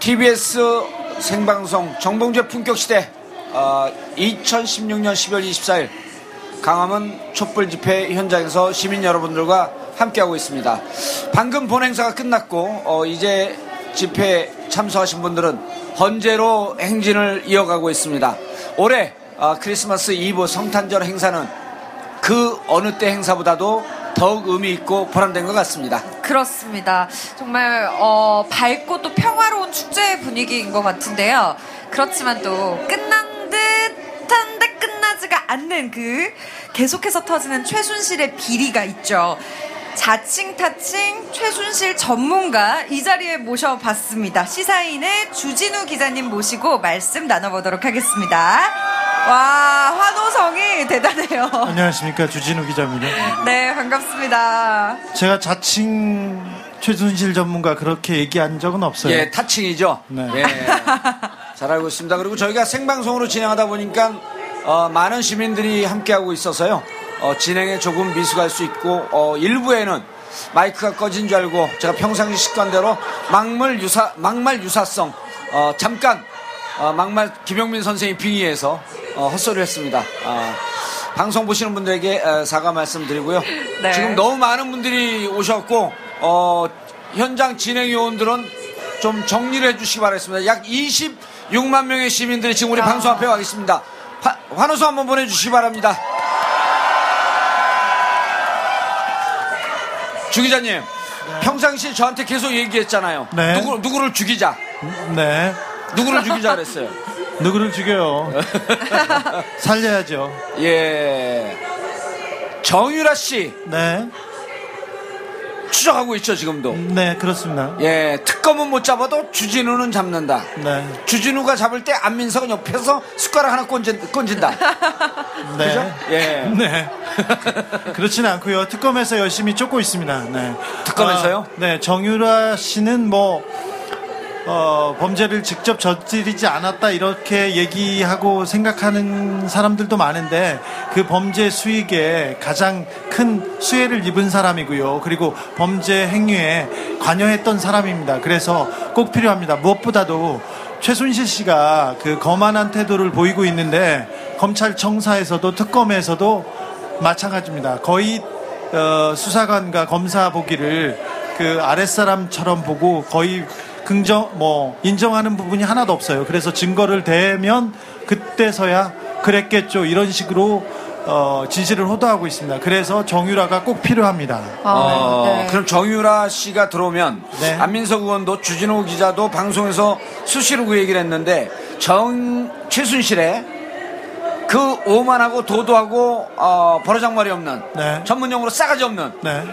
TBS 생방송 정봉재 품격 시대 어, 2016년 12월 24일 강화문 촛불 집회 현장에서 시민 여러분들과 함께하고 있습니다. 방금 본행사가 끝났고 어, 이제 집회 참석하신 분들은 헌재로 행진을 이어가고 있습니다. 올해 어, 크리스마스 이브 성탄절 행사는 그 어느 때 행사보다도 더욱 의미 있고 보람된 것 같습니다. 그렇습니다. 정말 어, 밝고 또 평화로운 축제 분위기인 것 같은데요. 그렇지만 또 끝난 듯한데 끝나지가 않는 그 계속해서 터지는 최순실의 비리가 있죠. 자칭 타칭 최순실 전문가 이 자리에 모셔봤습니다. 시사인의 주진우 기자님 모시고 말씀 나눠보도록 하겠습니다. 와 환호성이 대단해요. 안녕하십니까 주진우 기자입니다. 네 반갑습니다. 제가 자칭 최순실 전문가 그렇게 얘기한 적은 없어요. 예, 타칭이죠. 네. 예, 잘 알고 있습니다. 그리고 저희가 생방송으로 진행하다 보니까 어, 많은 시민들이 함께하고 있어서요. 어, 진행에 조금 미숙할 수 있고 어, 일부에는 마이크가 꺼진 줄 알고 제가 평상시 습관대로 막말 유사 막말 유사성 어, 잠깐 어, 막말 김용민 선생님 빙의해서 어, 헛소리를 했습니다. 아, 방송 보시는 분들에게 에, 사과 말씀드리고요. 네. 지금 너무 많은 분들이 오셨고 어, 현장 진행 요원들은 좀 정리를 해주시기 바라겠습니다. 약 26만 명의 시민들이 지금 우리 아. 방송 앞에 와 있습니다. 화- 환호수 한번 보내주시기 바랍니다. 주 기자님, 평상시에 저한테 계속 얘기했잖아요. 네. 누구, 누구를 죽이자. 네. 누구를 죽이자 그랬어요. 누구를 죽여요? 살려야죠. 예. 정유라 씨 네. 추적하고 있죠, 지금도. 네, 그렇습니다. 예, 특검은 못 잡아도 주진우는 잡는다. 네. 주진우가 잡을 때 안민석은 옆에서 숟가락 하나 꼰진, 꼰진다. 네. 그죠? 예. 네. 그렇지는 않고요. 특검에서 열심히 쫓고 있습니다. 네. 특검에서요? 어, 네. 정유라 씨는 뭐 어, 범죄를 직접 저지르지 않았다 이렇게 얘기하고 생각하는 사람들도 많은데 그 범죄 수익에 가장 큰 수혜를 입은 사람이고요. 그리고 범죄 행위에 관여했던 사람입니다. 그래서 꼭 필요합니다. 무엇보다도 최순실 씨가 그 거만한 태도를 보이고 있는데 검찰청사에서도 특검에서도 마찬가지입니다. 거의 어, 수사관과 검사 보기를 그 아랫사람처럼 보고 거의 긍정 뭐 인정하는 부분이 하나도 없어요. 그래서 증거를 대면 그때서야 그랬겠죠. 이런 식으로 어, 진실을 호도하고 있습니다. 그래서 정유라가 꼭 필요합니다. 어, 네. 그럼 정유라 씨가 들어오면 네. 안민석 의원도 주진우 기자도 방송에서 수시로 그 얘기를 했는데 정 최순실의 그 오만하고 도도하고 어, 버르장머리 없는 네. 전문용어로 싸가지 없는 네.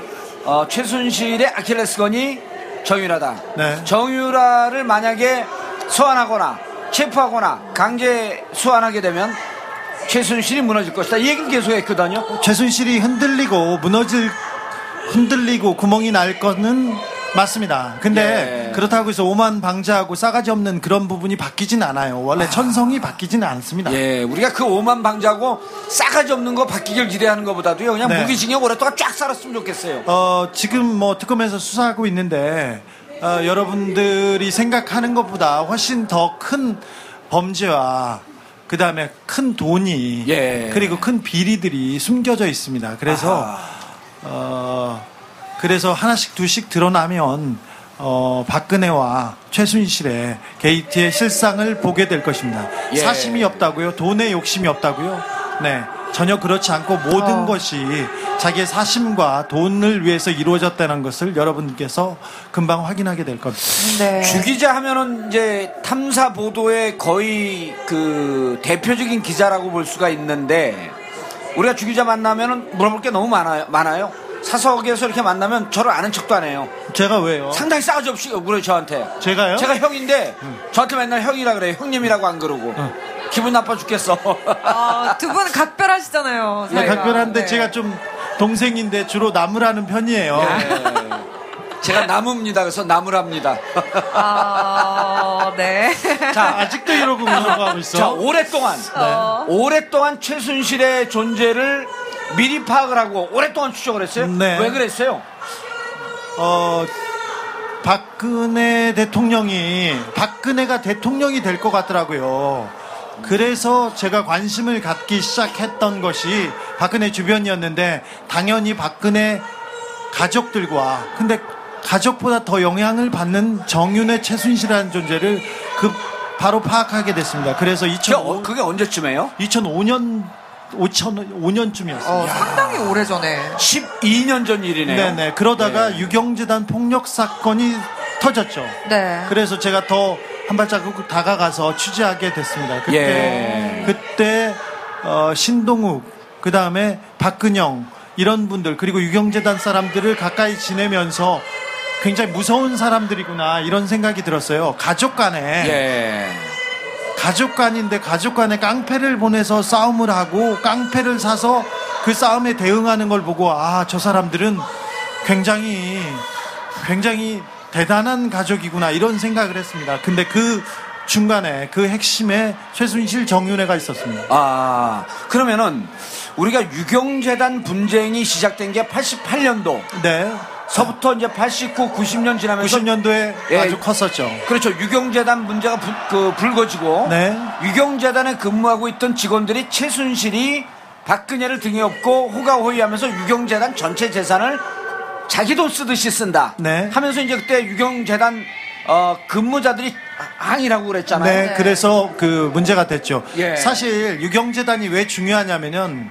어, 최순실의 아킬레스건이 정유라다. 네. 정유라를 만약에 소환하거나 체포하거나 강제 소환하게 되면 최순실이 무너질 것이다. 이 얘기를 계속했거든요. 최순실이 흔들리고 무너질 흔들리고 구멍이 날 거는 맞습니다. 근데 예. 그렇다고 해서 오만 방자하고 싸가지 없는 그런 부분이 바뀌진 않아요. 원래 천성이 바뀌지는 않습니다. 예, 우리가 그 오만 방자고 싸가지 없는 거 바뀌길 기대하는 것보다도요, 그냥 네. 무기징역 오랫동안 쫙 살았으면 좋겠어요. 어, 지금 뭐 특검에서 수사하고 있는데 어, 여러분들이 생각하는 것보다 훨씬 더 큰 범죄와 그 다음에 큰 돈이 예. 그리고 큰 비리들이 숨겨져 있습니다. 그래서 어, 그래서 하나씩 두씩 드러나면 어, 박근혜와 최순실의 게이트의 실상을 보게 될 것입니다. 예. 사심이 없다고요? 돈에 욕심이 없다고요? 네. 전혀 그렇지 않고 모든 어. 것이 자기의 사심과 돈을 위해서 이루어졌다는 것을 여러분께서 금방 확인하게 될 겁니다. 네. 주기자 하면은 이제 탐사 보도의 거의 그 대표적인 기자라고 볼 수가 있는데 우리가 주기자 만나면은 물어볼 게 너무 많아요. 많아요. 사석에서 이렇게 만나면 저를 아는 척도 안 해요. 제가 왜요? 상당히 싸가지 없이 그래요 저한테. 제가요? 제가 형인데 저한테 맨날 형이라 그래요. 형님이라고 안 그러고. 기분 나빠 죽겠어. 아, 두 분은 각별하시잖아요. 네, 사이가. 각별한데 네. 제가 좀 동생인데 주로 나무라는 편이에요. 제가 나무입니다. 그래서 나무랍니다. 아, 네. 자, 아직도 이러고 운동하고 있어. 자, 오랫동안 어. 오랫동안 최순실의 존재를 미리 파악을 하고 오랫동안 추적을 했어요. 네. 왜 그랬어요? 어, 박근혜 대통령이 박근혜가 대통령이 될 것 같더라고요. 그래서 제가 관심을 갖기 시작했던 것이 박근혜 주변이었는데 당연히 박근혜 가족들과 근데 가족보다 더 영향을 받는 정윤의 최순실이라는 존재를 그 바로 파악하게 됐습니다. 그래서 그게, 2005, 어- 그게 언제쯤에요? 2005년 2005년쯤이었습니다. 어, 상당히 오래 전에. 12년 전 일이네요. 네네. 그러다가 유경재단 폭력 사건이 터졌죠. 네. 그래서 제가 더 한 발자국 다가가서 취재하게 됐습니다. 그때 예. 그때 어, 신동욱 그 다음에 박근영 이런 분들 그리고 유경재단 사람들을 가까이 지내면서 굉장히 무서운 사람들이구나 이런 생각이 들었어요. 가족 간에 예. 가족 간인데 가족 간에 깡패를 보내서 싸움을 하고 깡패를 사서 그 싸움에 대응하는 걸 보고 아 저 사람들은 굉장히 굉장히 대단한 가족이구나 이런 생각을 했습니다. 근데 그 중간에 그 핵심에 최순실 정윤회가 있었습니다. 아, 그러면은 우리가 유경재단 분쟁이 시작된 게 88년도. 네. 서부터 이제 89, 90년 지나면서 90년도에 예. 아주 컸었죠. 그렇죠. 유경재단 문제가 부- 그 불거지고 네. 유경재단에 근무하고 있던 직원들이 최순실이 박근혜를 등에 업고 호가호위하면서 유경재단 전체 재산을 자기 돈 쓰듯이 쓴다. 네. 하면서 이제 그때 유경재단 어, 근무자들이 항의라고 그랬잖아요. 네, 그래서 그 문제가 됐죠. 예. 사실 유경재단이 왜 중요하냐면은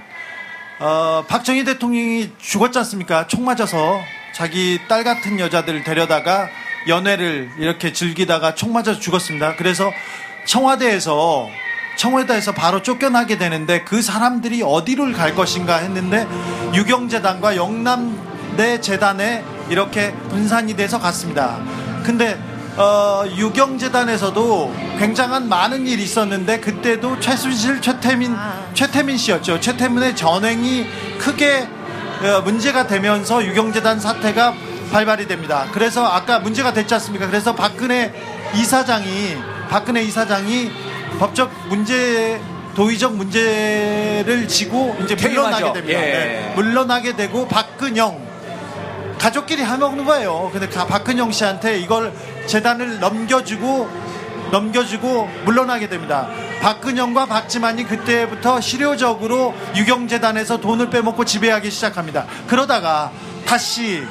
어, 박정희 대통령이 죽었지 않습니까? 총 맞아서 자기 딸 같은 여자들 데려다가 연애를 이렇게 즐기다가 총 맞아서 죽었습니다. 그래서 청와대에서 청와대에서 바로 쫓겨나게 되는데 그 사람들이 어디를 갈 것인가 했는데 유경재단과 영남대 재단에 이렇게 분산이 돼서 갔습니다. 근데 어, 유경재단에서도 굉장한 많은 일이 있었는데 그때도 최순실, 최태민, 최태민 씨였죠. 최태민의 전횡이 크게 어, 문제가 되면서 유경재단 사태가 발발이 됩니다. 그래서 아까 문제가 됐지 않습니까? 그래서 박근혜 이사장이 박근혜 이사장이 법적 문제 도의적 문제를 지고 이제 물러나게. 됩니다. 예. 네. 물러나게 되고 박근영 가족끼리 해먹는 거예요. 근데 가- 박근영 씨한테 이걸 재단을 넘겨주고 넘겨주고 물러나게 됩니다. 박근영과 박지만이 그때부터 실효적으로 유경재단에서 돈을 빼먹고 지배하기 시작합니다. 그러다가 다시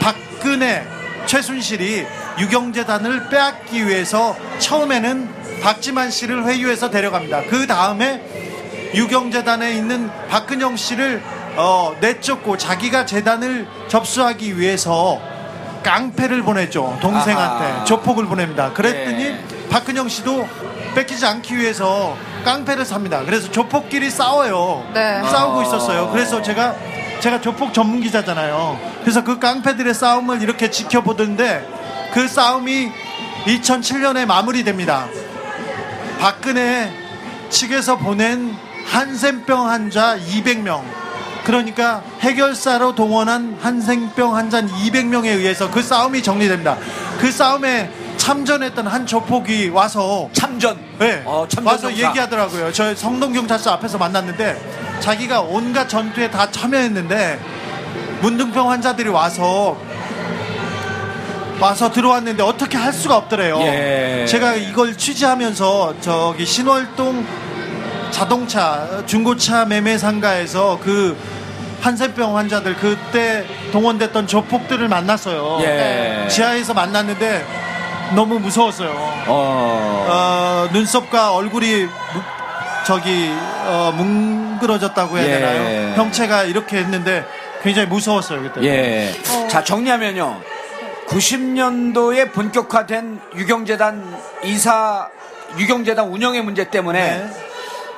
박근혜, 최순실이 유경재단을 빼앗기 위해서 처음에는 박지만 씨를 회유해서 데려갑니다. 그 다음에 유경재단에 있는 박근영 씨를 어, 내쫓고 자기가 재단을 접수하기 위해서 깡패를 보냈죠. 동생한테 아하. 조폭을 보냅니다. 그랬더니 예. 박근영 씨도 뺏기지 않기 위해서 깡패를 삽니다. 그래서 조폭끼리 싸워요. 네. 싸우고 아. 있었어요. 그래서 제가 제가 조폭 전문 기자잖아요. 그래서 그 깡패들의 싸움을 이렇게 지켜보던데 그 싸움이 2007년에 마무리됩니다. 박근혜 측에서 보낸 한센병 환자 200명. 그러니까 해결사로 동원한 한센병 환자 200명에 의해서 그 싸움이 정리됩니다. 그 싸움에 참전했던 한 조폭이 와서 참전. 네. 어, 참전 와서 용사. 얘기하더라고요. 저 성동경찰서 앞에서 만났는데 자기가 온갖 전투에 다 참여했는데 문둥병 환자들이 와서 와서 들어왔는데 어떻게 할 수가 없더래요. 예. 제가 이걸 취재하면서 저기 신월동 자동차 중고차 매매 상가에서 그 한센병 환자들 그때 동원됐던 조폭들을 만났어요. 예. 지하에서 만났는데 너무 무서웠어요. 어. 어, 눈썹과 얼굴이 무- 저기 어, 뭉그러졌다고 해야 예. 되나요? 형체가 이렇게 했는데 굉장히 무서웠어요 그때. 예. 자, 정리하면요. 90년도에 본격화된 유경재단 이사, 유경재단 운영의 문제 때문에 네.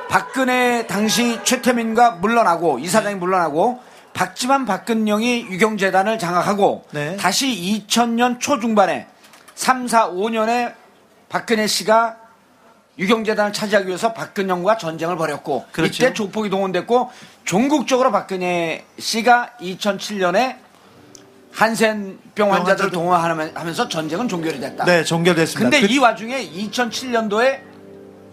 박근혜 당시 최태민과 물러나고 이사장이 물러나고 박지만 박근영이 유경재단을 장악하고 네. 다시 2000년 초중반에 3, 4, 5년에 박근혜 씨가 유경재단을 차지하기 위해서 박근영과 전쟁을 벌였고 그렇죠. 이때 조폭이 동원됐고 종국적으로 박근혜 씨가 2007년에 한센병 환자들을 환자들- 동원하면서 전쟁은 종결이 됐다. 네, 종결됐습니다. 근데 그- 이 와중에 2007년도에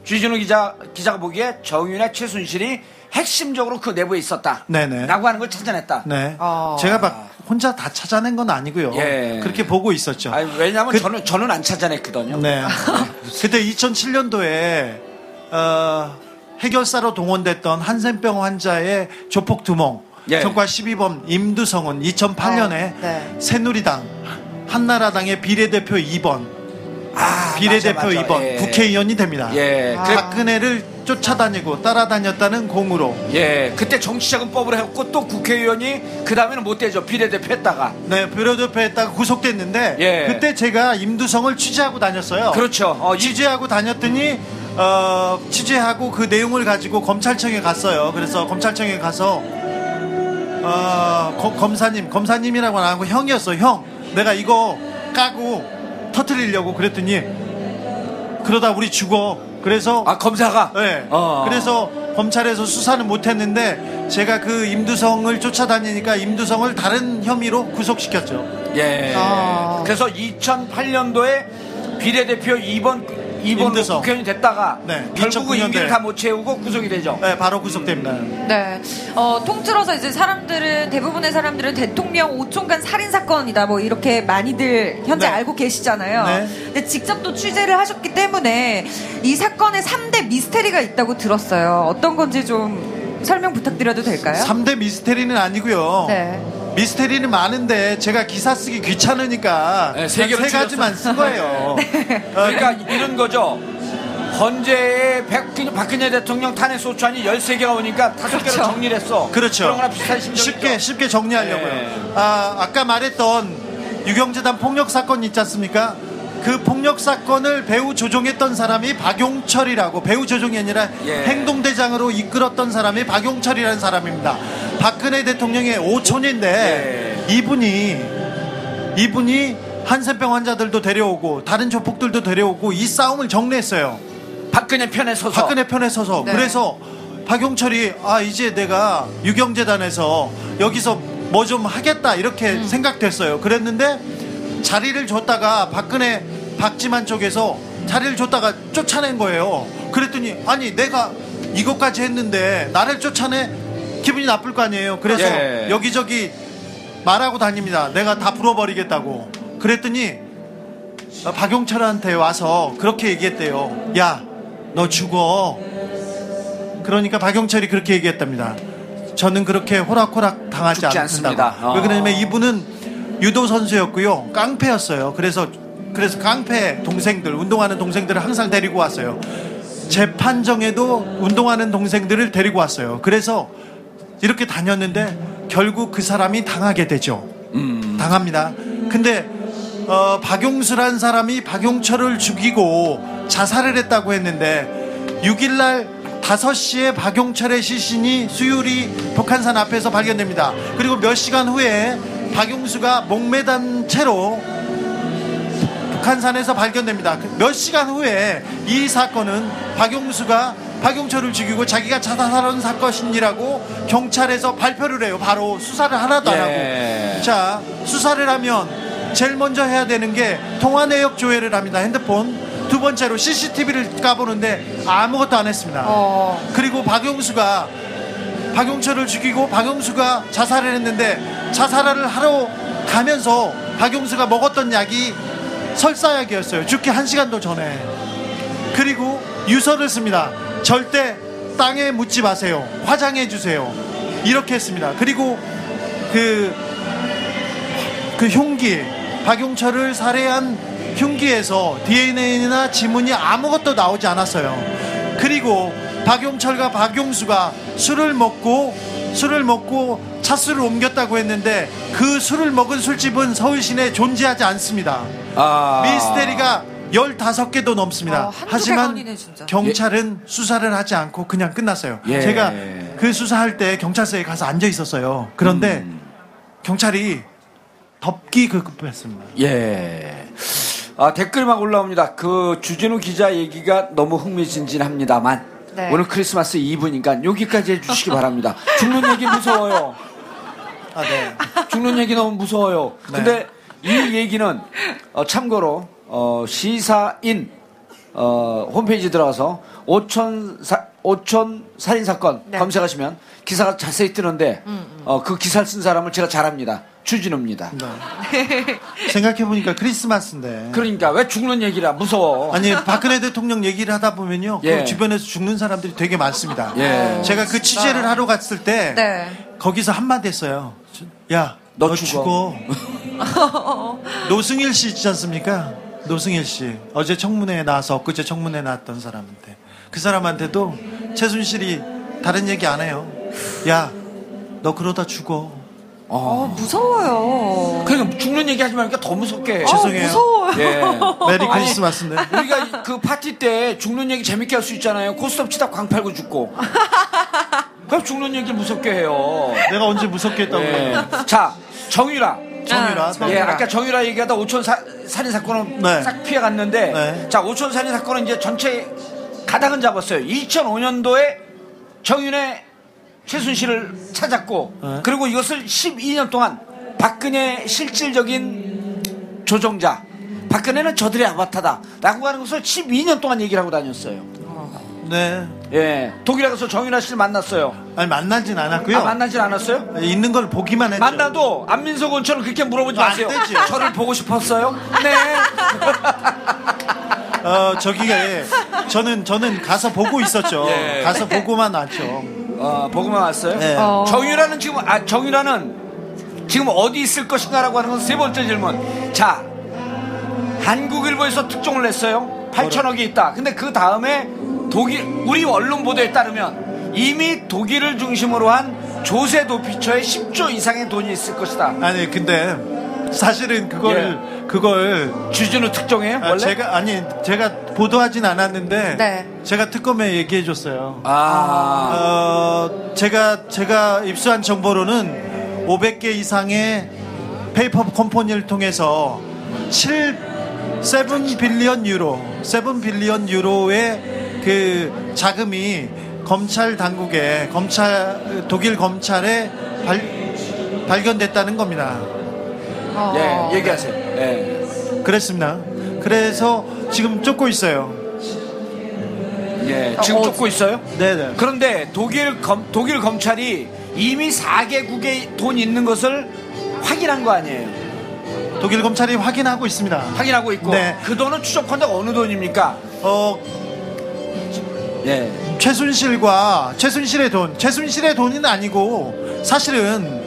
주진우 기자 기자가 보기에 정윤의 최순실이 핵심적으로 그 내부에 있었다. 네네. 라고 하는 걸 찾아냈다. 네. 어. 제가 막 혼자 다 찾아낸 건 아니고요. 예. 그렇게 보고 있었죠. 아니, 왜냐하면 그- 저는 저는 안 찾아냈거든요. 네. 그때 2007년도에 어, 해결사로 동원됐던 한센병 환자의 조폭 두몽, 예. 전과 12범 임두성은 2008년에 어, 네. 새누리당 한나라당의 비례대표 2번 아, 비례대표 맞아, 맞아. 2번 예. 국회의원이 됩니다. 예. 아. 박근혜를 쫓아다니고 따라다녔다는 공으로 예. 그때 정치자금법으로 했고 또 국회의원이 그 다음에는 못 되죠. 비례대표 했다가. 네, 비례대표 했다가 구속됐는데 예. 그때 제가 임두성을 취재하고 다녔어요. 그렇죠. 어, 이- 취재하고 다녔더니 어, 취재하고 그 내용을 가지고 검찰청에 갔어요. 그래서 검찰청에 가서 어, 거- 검사님, 검사님이라고 안 하고 형이었어. 형, 내가 이거 까고 터트리려고 그랬더니 그러다 우리 죽어. 그래서 아, 검사가? 네. 어. 그래서 검찰에서 수사는 못했는데 제가 그 임두성을 쫓아다니니까 임두성을 다른 혐의로 구속시켰죠. 예. 아. 그래서 2008년도에 비례대표 2번 2번 임두성. 국회의원이 됐다가 네, 결국은 2009년도에. 임기를 다 못 채우고 구속이 되죠. 네, 바로 구속됩니다. 네. 어, 통틀어서 이제 사람들은, 대부분의 사람들은 대통령 5총간 살인 사건이다. 뭐 이렇게 많이들 현재 네. 알고 계시잖아요. 네. 근데 직접 또 취재를 하셨기 때문에 이 사건에 3대 미스테리가 있다고 들었어요. 어떤 건지 좀 설명 부탁드려도 될까요? 3대 미스테리는 아니고요. 네. 미스테리는 많은데 제가 기사 쓰기 귀찮으니까 네, 세한 개로 세 가지만 쓴 거예요. 어, 그러니까 이런 거죠. 헌재에 백- 박근혜 대통령 탄핵 소추안이 13개가 오니까 다섯 개로 그렇죠. 정리를 했어. 그렇죠. 그런 거나 비슷한 심정이죠. 쉽게 쉽게 정리하려고요. 네. 아, 아까 말했던 유경재단 폭력 사건 있지 않습니까? 그 폭력 사건을 배후 조종했던 사람이 박용철이라고 배후 조종이 아니라 예. 행동대장으로 이끌었던 사람이 박용철이라는 사람입니다. 박근혜 대통령의 오촌인데 예. 이분이 이분이 한센병 환자들도 데려오고 다른 조폭들도 데려오고 이 싸움을 정리했어요. 박근혜 편에 서서 박근혜 편에 서서 네. 그래서 박용철이 아 이제 내가 유경재단에서 여기서 뭐 좀 하겠다 이렇게 음. 생각됐어요. 그랬는데 자리를 줬다가 박근혜 박지만 쪽에서 자리를 줬다가 쫓아낸 거예요. 그랬더니 아니 내가 이것까지 했는데 나를 쫓아내 기분이 나쁠 거 아니에요. 그래서 예. 여기저기 말하고 다닙니다. 내가 다 풀어버리겠다고. 그랬더니 어, 박용철한테 와서 그렇게 얘기했대요. 야, 너 죽어. 그러니까 박용철이 그렇게 얘기했답니다. 저는 그렇게 호락호락 당하지 않습니다. 어. 왜 그러냐면 이분은 유도 선수였고요. 깡패였어요. 그래서 그래서 깡패 동생들, 운동하는 동생들을 항상 데리고 왔어요. 재판정에도 운동하는 동생들을 데리고 왔어요. 그래서 이렇게 다녔는데 결국 그 사람이 당하게 되죠. 당합니다. 근데 어, 박용수란 사람이 박용철을 죽이고 자살을 했다고 했는데 6일날 5시에 박용철의 시신이 수유리 북한산 앞에서 발견됩니다. 그리고 몇 시간 후에 박용수가 목매단 채로 북한산에서 발견됩니다. 그몇 시간 후에 이 사건은 박용수가 박용철을 죽이고 자기가 자살한 사건이라고 경찰에서 발표를 해요. 바로 수사를 하나도 안 예. 하고. 자, 수사를 하면 제일 먼저 해야 되는 게 통화 내역 조회를 합니다. 핸드폰. 두 번째로 CCTV를 까보는데 아무것도 안 했습니다. 어. 그리고 박용수가 박용철을 죽이고 박용수가 자살을 했는데 자살을 하러 가면서 박용수가 먹었던 약이 설사약이었어요. 죽기 한 시간도 전에. 그리고 유서를 씁니다. 절대 땅에 묻지 마세요. 화장해 주세요. 이렇게 했습니다. 그리고 그, 그 흉기, 박용철을 살해한 흉기에서 DNA나 지문이 아무것도 나오지 않았어요. 그리고 박용철과 박용수가 술을 먹고 술을 먹고 차수를 옮겼다고 했는데 그 술을 먹은 술집은 서울 시내에 존재하지 않습니다. 아. 미스테리가 15개도 넘습니다. 어, 하지만 진짜. 경찰은 수사를 하지 않고 그냥 끝났어요. 예. 제가 그 수사할 때 경찰서에 가서 앉아 있었어요. 그런데 음. 경찰이 덮기 급급했습니다. 예. 아, 댓글 막 올라옵니다. 그 주진우 기자 얘기가 너무 흥미진진합니다만 네. 오늘 크리스마스 이브니까 여기까지 해주시기 바랍니다. 죽는 얘기 무서워요. 아, 네. 죽는 얘기 너무 무서워요. 근데 이 얘기는 어, 참고로 어, 시사인 어, 홈페이지 들어가서 오천 사, 오천 살인 사건 네. 검색하시면 기사가 자세히 뜨는데 어, 그 기사를 쓴 사람을 제가 잘 압니다. 주진우입니다. 생각해보니까 크리스마스인데. 그러니까 왜 죽는 얘기라 무서워. 아니, 박근혜 대통령 얘기를 하다 보면요. 예. 그 주변에서 죽는 사람들이 되게 많습니다. 예. 제가 그 취재를 하러 갔을 때 네. 거기서 한마디 했어요. 야, 너 너, 죽어. 죽어. 노승일 씨 있지 않습니까? 노승일 씨. 어제 청문회에 나와서 엊그제 청문회에 나왔던 사람한테. 그 사람한테도 최순실이 다른 얘기 안 해요. 야, 너 그러다 죽어. 어, 무서워요. 그러니까 죽는 얘기 하지 말니까 더 무섭게 해. 죄송해요. 무서워요. 예. Merry Christmas인데. 우리가 그 파티 때 죽는 얘기 재밌게 할 수 있잖아요. 고스톱 치다 광 팔고 죽고. 그럼 죽는 얘기 무섭게 해요. 내가 언제 무섭게 했다고 예. 그래. 자, 정유라. 정유라. 아, 예, 아까 정유라 얘기하다 오천 사- 살인 사건은 네. 싹 피해갔는데, 네. 자, 오천 살인 사건은 이제 전체 가닥은 잡았어요. 2005년도에 정윤의 최순실을 찾았고, 네. 그리고 이것을 12년 동안 박근혜 실질적인 조종자, 박근혜는 저들의 아바타다. 라고 하는 것을 12년 동안 얘기를 하고 다녔어요. 네. 예. 독일에 가서 정윤아 씨를 만났어요. 아니, 만나진 않았고요. 아, 만나진 않았어요? 있는 걸 보기만 했죠. 만나도 안민석 원처럼 그렇게 물어보지 안 마세요. 되지. 저를 보고 싶었어요? 네. 어, 저기가, 예. 저는, 저는 가서 보고 있었죠. 예. 가서 보고만 왔죠. 어, 보고만 왔어요? 네. 어. 정유라는 지금, 아, 정유라는 지금 어디 있을 것인가라고 하는 건 세 번째 질문. 자, 한국일보에서 특종을 냈어요. 8천억이 있다. 근데 그 다음에 독일, 우리 언론 보도에 따르면 이미 독일을 중심으로 한 조세 도피처에 10조 이상의 돈이 있을 것이다. 아니, 근데, 사실은 그걸, 그걸, 주진우 특종이에요? 아, 원래? 제가, 아니, 제가 보도하진 않았는데, 네. 제가 특검에 얘기해 줬어요. 아, 어, 제가, 제가 입수한 정보로는 500개 이상의 페이퍼 컴퍼니를 통해서 7, 7 billion 유로, 7 billion 유로의 그 자금이 검찰 당국에, 검찰, 독일 검찰에 발, 발견됐다는 겁니다. 어. 예, 얘기하세요. 예. 그랬습니다. 그래서 지금 쫓고 있어요. 예, 지금 어, 쫓고 있어요? 네네. 그런데 독일 검, 독일 검찰이 이미 4개국에 돈 있는 것을 확인한 거 아니에요? 독일 검찰이 확인하고 있습니다. 확인하고 있고 네. 그 돈은 추적컨대 어느 돈입니까? 어, 예. 최순실과 최순실의 돈, 최순실의 돈은 아니고 사실은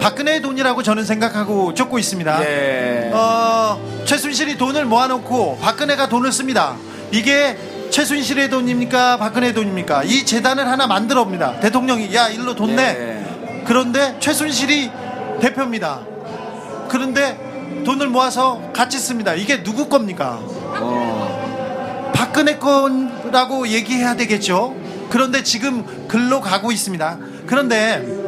박근혜의 돈이라고 저는 생각하고 쫓고 있습니다. 예. 어, 최순실이 돈을 모아놓고 박근혜가 돈을 씁니다. 이게 최순실의 돈입니까? 박근혜의 돈입니까? 이 재단을 하나 만들어 옵니다. 대통령이 야 일로 돈 내. 예. 그런데 최순실이 대표입니다. 그런데 돈을 모아서 같이 씁니다. 이게 누구 겁니까? 어. 박근혜 거라고 얘기해야 되겠죠. 그런데 지금 글로 가고 있습니다. 그런데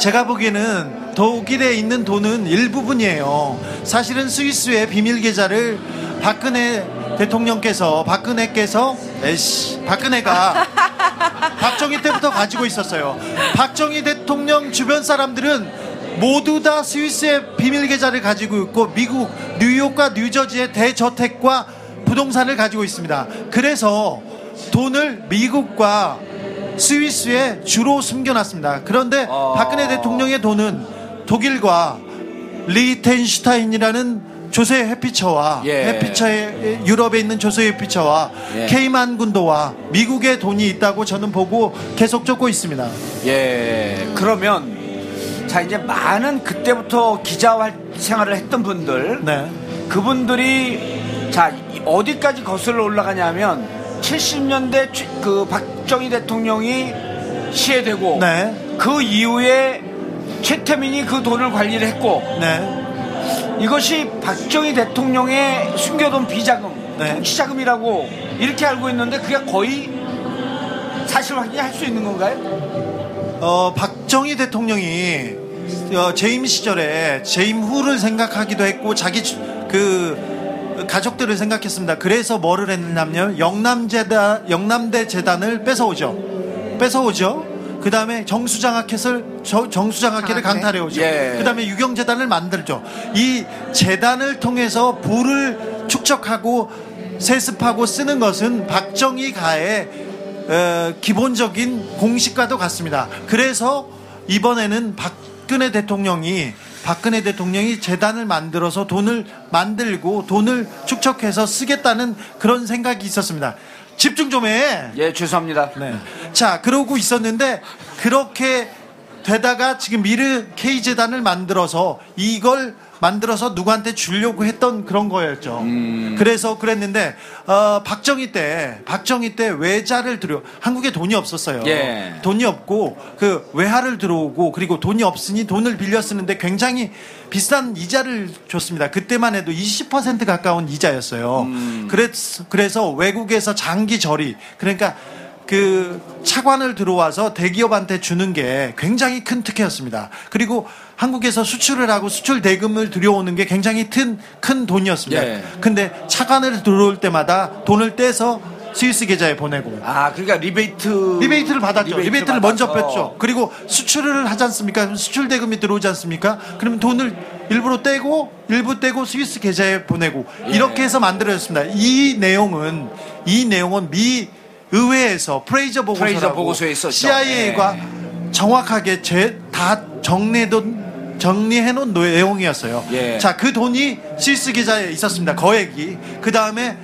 제가 보기에는 독일에 있는 돈은 일부분이에요. 사실은 스위스의 비밀 계좌를 박근혜 대통령께서 박근혜께서 에이씨 박근혜가 박정희 때부터 가지고 있었어요. 박정희 대통령 주변 사람들은 모두 다 스위스의 비밀 계좌를 가지고 있고 미국 뉴욕과 뉴저지의 대저택과 부동산을 가지고 있습니다. 그래서 돈을 미국과 스위스에 주로 숨겨놨습니다. 그런데 어. 박근혜 대통령의 돈은 독일과 리히텐슈타인이라는 조세 회피처와 예. 회피처의 유럽에 있는 조세 회피처와 예. 케이만 군도와 미국의 돈이 있다고 저는 보고 계속 쫓고 있습니다. 예. 그러면 자 이제 많은 그때부터 기자 활- 생활을 했던 분들 네. 그분들이 자 이- 어디까지 거슬러 올라가냐면 70년대 그 박정희 대통령이 시해되고 네. 그 이후에 최태민이 그 돈을 관리를 했고 네. 이것이 박정희 대통령의 숨겨둔 비자금, 네. 통치자금이라고 이렇게 알고 있는데 그게 거의 사실 확인할 수 있는 건가요? 어, 박정희 대통령이 어, 재임 시절에 재임 후를 생각하기도 했고 자기 주- 그 가족들을 생각했습니다. 그래서 뭐를 했냐면 영남재단 영남대 재단을 뺏어오죠. 뺏어오죠. 그 다음에 정수장학회를 저- 정수장학회를 장학회? 강탈해 오죠. 예. 그 다음에 유경재단을 만들죠. 이 재단을 통해서 부를 축적하고 세습하고 쓰는 것은 박정희 가의 어, 기본적인 공식과도 같습니다. 그래서 이번에는 박근혜 대통령이 박근혜 대통령이 재단을 만들어서 돈을 만들고 돈을 축적해서 쓰겠다는 그런 생각이 있었습니다. 집중 좀 해. 예, 죄송합니다. 네. 자, 그러고 있었는데 그렇게 되다가 지금 미르 K 재단을 만들어서 이걸 만들어서 누구한테 주려고 했던 그런 거였죠. 그래서 그랬는데 어, 박정희 때 박정희 때 외자를 들여 한국에 돈이 없었어요. 예. 돈이 없고 그 외화를 들어오고 그리고 돈이 없으니 돈을 빌려 쓰는데 굉장히 비싼 이자를 줬습니다. 그때만 해도 20% 가까운 이자였어요. 그래서, 그래서 외국에서 장기 저리 그러니까 그 차관을 들어와서 대기업한테 주는 게 굉장히 큰 특혜였습니다. 그리고 한국에서 수출을 하고 수출 대금을 들여오는 게 굉장히 큰, 큰 돈이었습니다. 예. 근데 차관을 들어올 때마다 돈을 떼서 스위스 계좌에 보내고 아, 그러니까 리베이트 리베이트를 받았죠. 리베이트를 리베이트 를 먼저. 뺐죠. 그리고 수출을 하지 않습니까? 수출 대금이 들어오지 않습니까? 그러면 돈을 일부러 떼고 일부 떼고 스위스 계좌에 보내고 예. 이렇게 해서 만들어졌습니다. 이 내용은 이 내용은 미 의회에서 프레이저 보고서라고 프레이저 보고서에 있었죠. CIA가 정확하게 제, 다 정리해둔 정리해 놓은 내용이었어요. 예. 자, 그 돈이 스위스 계좌에 있었습니다. 거액이. 그 다음에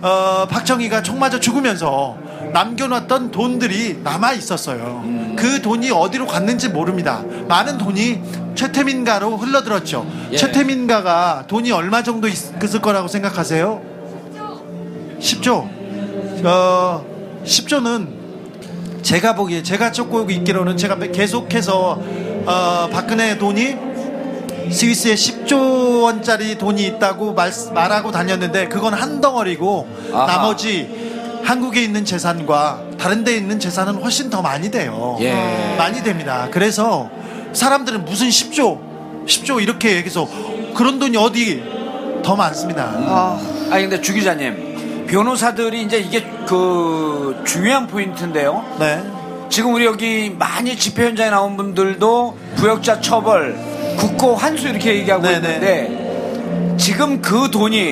어, 박정희가 총 맞아 죽으면서 남겨놨던 돈들이 남아 있었어요. 음. 그 돈이 어디로 갔는지 모릅니다. 많은 돈이 최태민가로 흘러들었죠. 예. 최태민가가 돈이 얼마 정도 있을 거라고 생각하세요? 10조. 어, 10조는 제가 보기에 제가 쫓고 있기로는 제가 계속해서 어, 박근혜 돈이 스위스에 10조 원짜리 돈이 있다고 말, 말하고 다녔는데 그건 한 덩어리고 아하. 나머지 한국에 있는 재산과 다른 데 있는 재산은 훨씬 더 많이 돼요. 예. 많이 됩니다. 그래서 사람들은 무슨 10조, 10조 이렇게 얘기해서 그런 돈이 어디 더 많습니다. 아, 아니 근데 주 기자님 변호사들이 이제 이게 그 중요한 포인트인데요. 네. 지금 우리 여기 많이 집회 현장에 나온 분들도 부역자 처벌, 국고 환수 이렇게 얘기하고 네네. 있는데 지금 그 돈이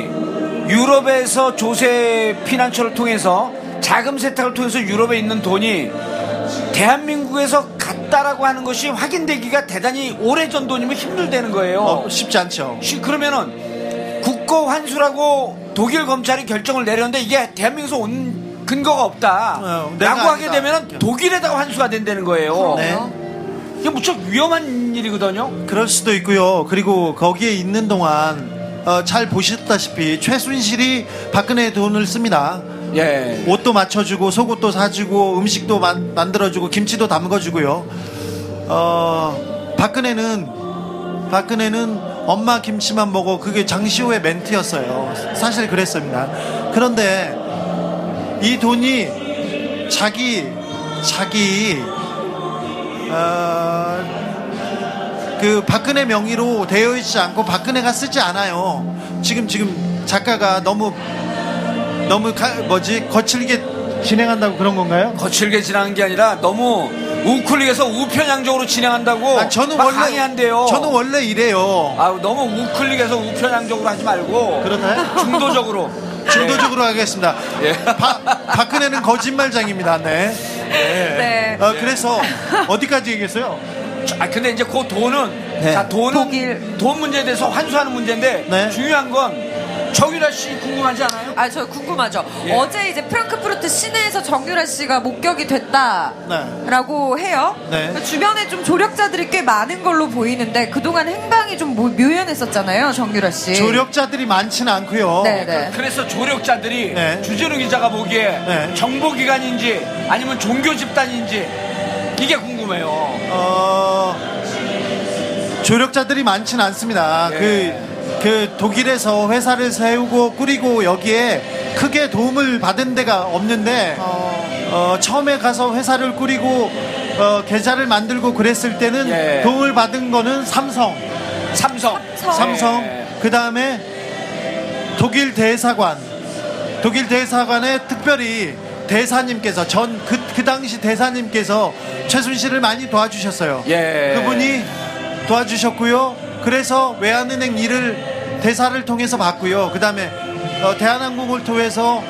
유럽에서 조세 피난처를 통해서 자금 세탁을 통해서 유럽에 있는 돈이 대한민국에서 갔다라고 하는 것이 확인되기가 대단히 오래전 돈이면 힘들다는 거예요. 어, 쉽지 않죠. 쉬- 그러면은 국고 환수라고 독일 검찰이 결정을 내렸는데 이게 대한민국에서 온 근거가 없다. 어, 라고 하게 아니다. 되면은 독일에다가 환수가 된다는 거예요. 네. 이게 무척 위험한 일이거든요. 그럴 수도 있고요. 그리고 거기에 있는 동안 어, 잘 보셨다시피 최순실이 박근혜 돈을 씁니다. 예. 옷도 맞춰주고 속옷도 사주고 음식도 만, 만들어주고 김치도 담궈주고요. 어, 박근혜는 박근혜는 엄마 김치만 먹어 그게 장시호의 멘트였어요. 사실 그랬습니다. 그런데 이 돈이 자기 자기 어, 그 박근혜 명의로 되어 있지 않고 박근혜가 쓰지 않아요. 지금 지금 작가가 너무 너무 가- 뭐지 거칠게 진행한다고 그런 건가요? 거칠게 진행한 게 아니라 너무 우클릭해서 우편향적으로 진행한다고 아, 저는 막 원래 항의한대요. 저는 원래 이래요. 아, 너무 우클릭해서 우편향적으로 하지 말고 그러나요? 중도적으로. 중도적으로 하겠습니다. 예. 바- 박근혜는 거짓말장입니다. 네. 네. 어, 그래서 어디까지 얘기했어요? 예. 아 근데 이제 그 돈은 네. 자 돈은 독일. 돈 문제에 대해서 환수하는 문제인데 네. 중요한 건 정유라 씨 궁금하지 않아요? 아, 저 궁금하죠. 예. 어제 이제 프랑크푸르트 시내에서 정유라 씨가 목격이 됐다라고 해요. 네. 주변에 좀 조력자들이 꽤 많은 걸로 보이는데 그동안 행방이 좀 모- 묘연했었잖아요, 정유라 씨. 조력자들이 많지는 않고요. 네, 네. 그래서 조력자들이 네. 주진우 기자가 보기에 네. 정보기관인지 아니면 종교 집단인지 이게 궁금해요. 어, 조력자들이 많지는 않습니다. 예. 그, 그 독일에서 회사를 세우고 꾸리고 여기에 크게 도움을 받은 데가 없는데 어, 처음에 가서 회사를 꾸리고 어, 계좌를 만들고 그랬을 때는 예. 도움을 받은 거는 삼성, 삼성. 삼성. 삼성, 예. 그 다음에 독일 대사관, 독일 대사관에 특별히 대사님께서 전그그 당시 대사님께서 최순실을 많이 도와주셨어요. 예. 그분이 도와주셨고요. 그래서 외환은행 일을 대사를 통해서 봤고요. 그 다음에 대한항공을 통해서